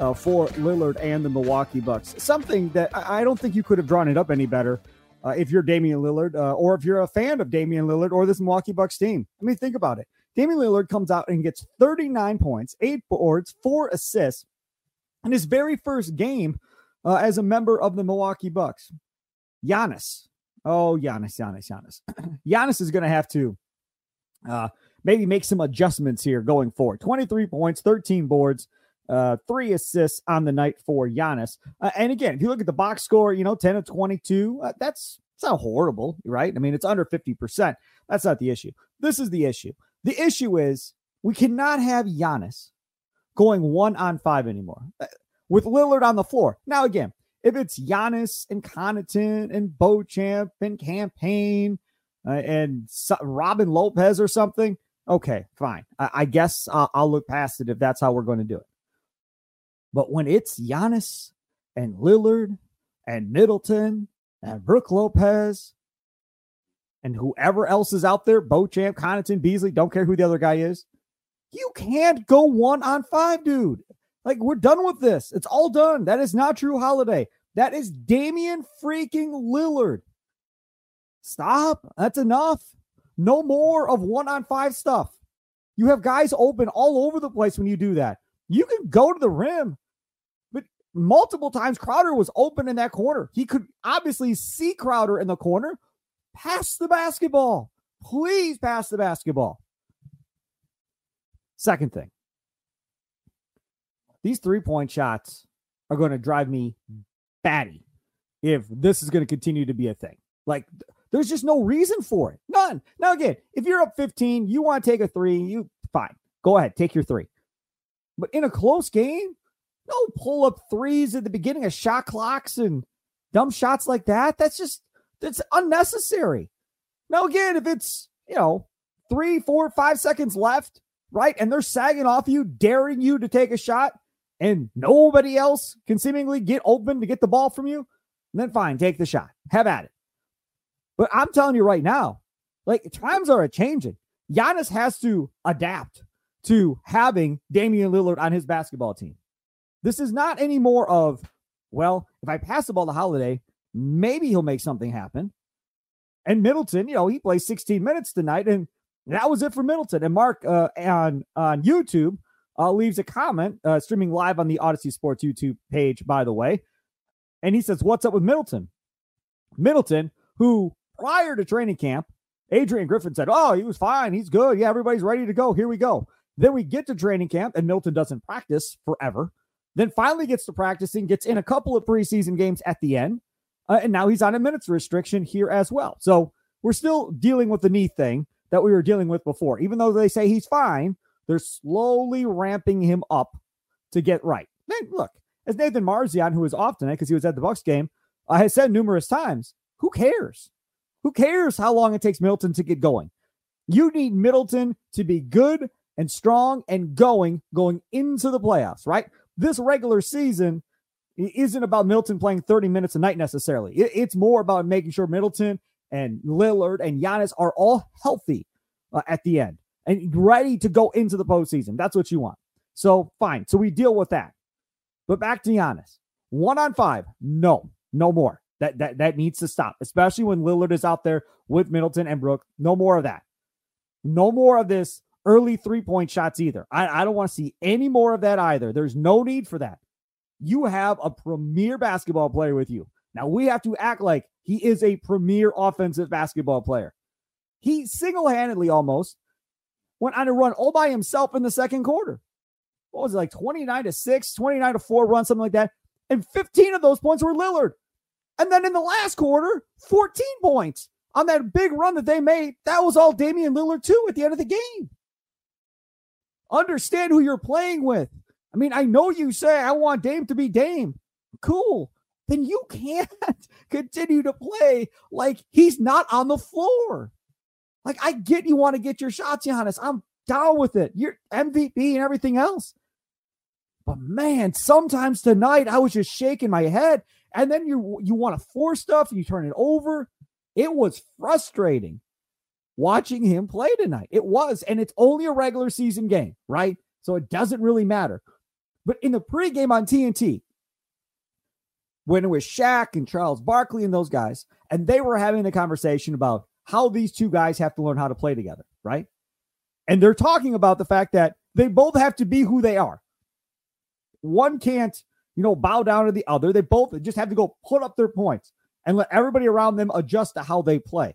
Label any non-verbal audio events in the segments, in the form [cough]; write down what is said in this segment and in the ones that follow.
uh, for Lillard and the Milwaukee Bucks. Something that I don't think you could have drawn it up any better uh, if you're Damian Lillard uh, or if you're a fan of Damian Lillard or this Milwaukee Bucks team. I mean, think about it. Damian Lillard comes out and gets 39 points, eight boards, four assists in his very first game uh, as a member of the Milwaukee Bucks. Giannis. Oh, Giannis, Giannis, Giannis. [clears throat] Giannis is going to have to uh, maybe make some adjustments here going forward. 23 points, 13 boards, uh, three assists on the night for Giannis. Uh, and again, if you look at the box score, you know, 10 of 22, uh, that's, that's not horrible, right? I mean, it's under 50%. That's not the issue. This is the issue. The issue is we cannot have Giannis going one on five anymore uh, with Lillard on the floor. Now, again, if it's Giannis and Connaughton and Beauchamp and Campaign uh, and so- Robin Lopez or something, okay, fine. I, I guess I'll, I'll look past it if that's how we're going to do it. But when it's Giannis and Lillard and Middleton and Brook Lopez and whoever else is out there, Beauchamp, Connaughton, Beasley, don't care who the other guy is, you can't go one on five, dude. Like, we're done with this. It's all done. That is not Jrue Holiday. That is Damian freaking Lillard. Stop. That's enough. No more of one on five stuff. You have guys open all over the place when you do that. You can go to the rim, multiple times Crowder was open in that corner. He could obviously see Crowder in the corner. Pass the basketball. Please pass the basketball. Second thing, these three point shots are going to drive me batty if this is going to continue to be a thing. Like, there's just no reason for it. None. Now, again, if you're up 15, you want to take a three, you fine. Go ahead, take your three. But in a close game, no pull up threes at the beginning of shot clocks and dumb shots like that. That's just that's unnecessary. Now, again, if it's you know three, four, five seconds left, right, and they're sagging off you, daring you to take a shot, and nobody else can seemingly get open to get the ball from you, then fine, take the shot. Have at it. But I'm telling you right now, like times are a changing. Giannis has to adapt to having Damian Lillard on his basketball team. This is not any more of, well, if I pass the ball to Holiday, maybe he'll make something happen. And Middleton, you know, he plays 16 minutes tonight, and that was it for Middleton. And Mark uh, on on YouTube uh, leaves a comment, uh, streaming live on the Audacy Sports YouTube page, by the way, and he says, "What's up with Middleton?" Middleton, who prior to training camp, Adrian Griffin said, "Oh, he was fine, he's good, yeah, everybody's ready to go. Here we go." Then we get to training camp, and Middleton doesn't practice forever. Then finally gets to practicing, gets in a couple of preseason games at the end, uh, and now he's on a minutes restriction here as well. So we're still dealing with the knee thing that we were dealing with before. Even though they say he's fine, they're slowly ramping him up to get right. Then look, as Nathan Marzion, who was off tonight because he was at the Bucks game, uh, has said numerous times, who cares? Who cares how long it takes Middleton to get going? You need Middleton to be good and strong and going going into the playoffs, right? This regular season isn't about Middleton playing 30 minutes a night necessarily. it's more about making sure Middleton and Lillard and Giannis are all healthy uh, at the end and ready to go into the postseason. That's what you want. So fine. So we deal with that. But back to Giannis. One on five. No, no more. That that that needs to stop, especially when Lillard is out there with Middleton and Brook. No more of that. No more of this early three point shots either. I, I don't want to see any more of that either. There's no need for that. You have a premier basketball player with you. Now we have to act like he is a premier offensive basketball player. He single handedly almost went on a run all by himself in the second quarter. What was it like 29 to 6, 29 to 4 run, something like that? And 15 of those points were Lillard. And then in the last quarter, 14 points on that big run that they made. That was all Damian Lillard, too, at the end of the game. Understand who you're playing with. I mean, I know you say, I want Dame to be Dame. Cool. Then you [laughs] can't continue to play like he's not on the floor. Like, I get you want to get your shots, Giannis. I'm down with it. You're MVP and everything else. But man, sometimes tonight I was just shaking my head, and then you you want to force stuff you turn it over. It was frustrating watching him play tonight. It was, and it's only a regular season game, right? So it doesn't really matter. But in the pregame on TNT, when it was Shaq and Charles Barkley and those guys, and they were having a conversation about how these two guys have to learn how to play together, right? And they're talking about the fact that they both have to be who they are. One can't, you know, bow down to the other. They both just have to go put up their points and let everybody around them adjust to how they play.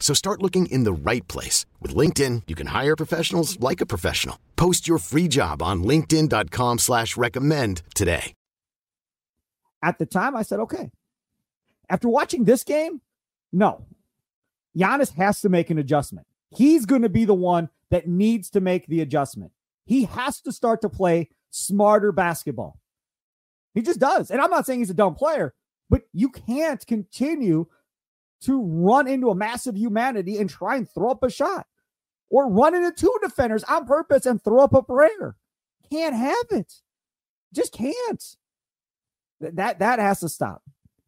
So start looking in the right place. With LinkedIn, you can hire professionals like a professional. Post your free job on linkedin.com slash recommend today. At the time, I said, okay. After watching this game, no. Giannis has to make an adjustment. He's going to be the one that needs to make the adjustment. He has to start to play smarter basketball. He just does. And I'm not saying he's a dumb player, but you can't continue to run into a massive humanity and try and throw up a shot or run into two defenders on purpose and throw up a prayer. Can't have it. Just can't. That that has to stop.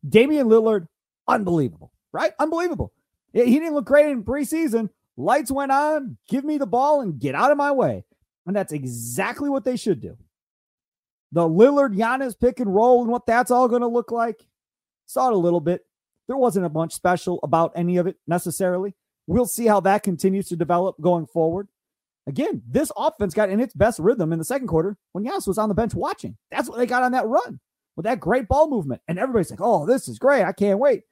Damian Lillard, unbelievable, right? Unbelievable. He didn't look great in preseason. Lights went on, give me the ball and get out of my way. And that's exactly what they should do. The Lillard Giannis pick and roll and what that's all going to look like. Saw it a little bit. There wasn't a bunch special about any of it necessarily. We'll see how that continues to develop going forward. Again, this offense got in its best rhythm in the second quarter when Giannis was on the bench watching. That's what they got on that run with that great ball movement. And everybody's like, oh, this is great. I can't wait.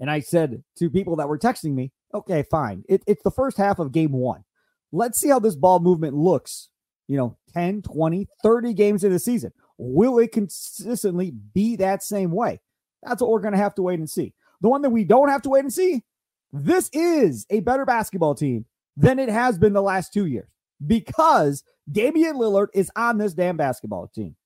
And I said to people that were texting me, okay, fine. It, it's the first half of game one. Let's see how this ball movement looks, you know, 10, 20, 30 games in the season. Will it consistently be that same way? That's what we're going to have to wait and see. The one that we don't have to wait and see, this is a better basketball team than it has been the last two years because Damian Lillard is on this damn basketball team.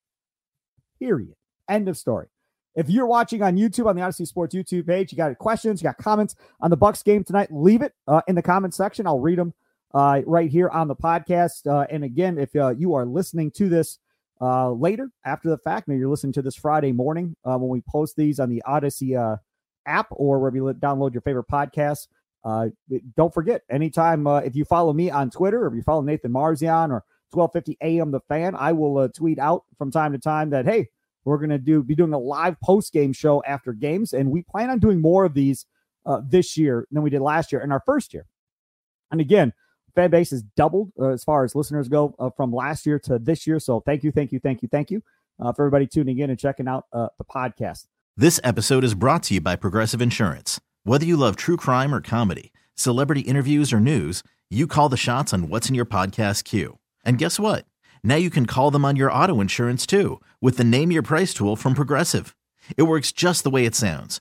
Period. End of story. If you're watching on YouTube on the Audacy Sports YouTube page, you got questions, you got comments on the Bucks game tonight, leave it uh, in the comment section. I'll read them uh, right here on the podcast. Uh, and again, if uh, you are listening to this uh, later after the fact, maybe you're listening to this Friday morning uh, when we post these on the Audacy app or wherever you download your favorite podcast. Uh, don't forget, anytime uh, if you follow me on Twitter or if you follow Nathan Marzion or 1250 AM The Fan, I will tweet out from time to time that, hey, we're going to do be doing a live post game show after games, and we plan on doing more of these uh, this year than we did last year in our first year. And again, fan base has doubled uh, as far as listeners go uh, from last year to this year. So thank you, thank you, thank you, thank you uh, for everybody tuning in and checking out uh, the podcast. This episode is brought to you by Progressive Insurance. Whether you love true crime or comedy, celebrity interviews or news, you call the shots on what's in your podcast queue. And guess what? Now you can call them on your auto insurance too with the Name Your Price tool from Progressive. It works just the way it sounds.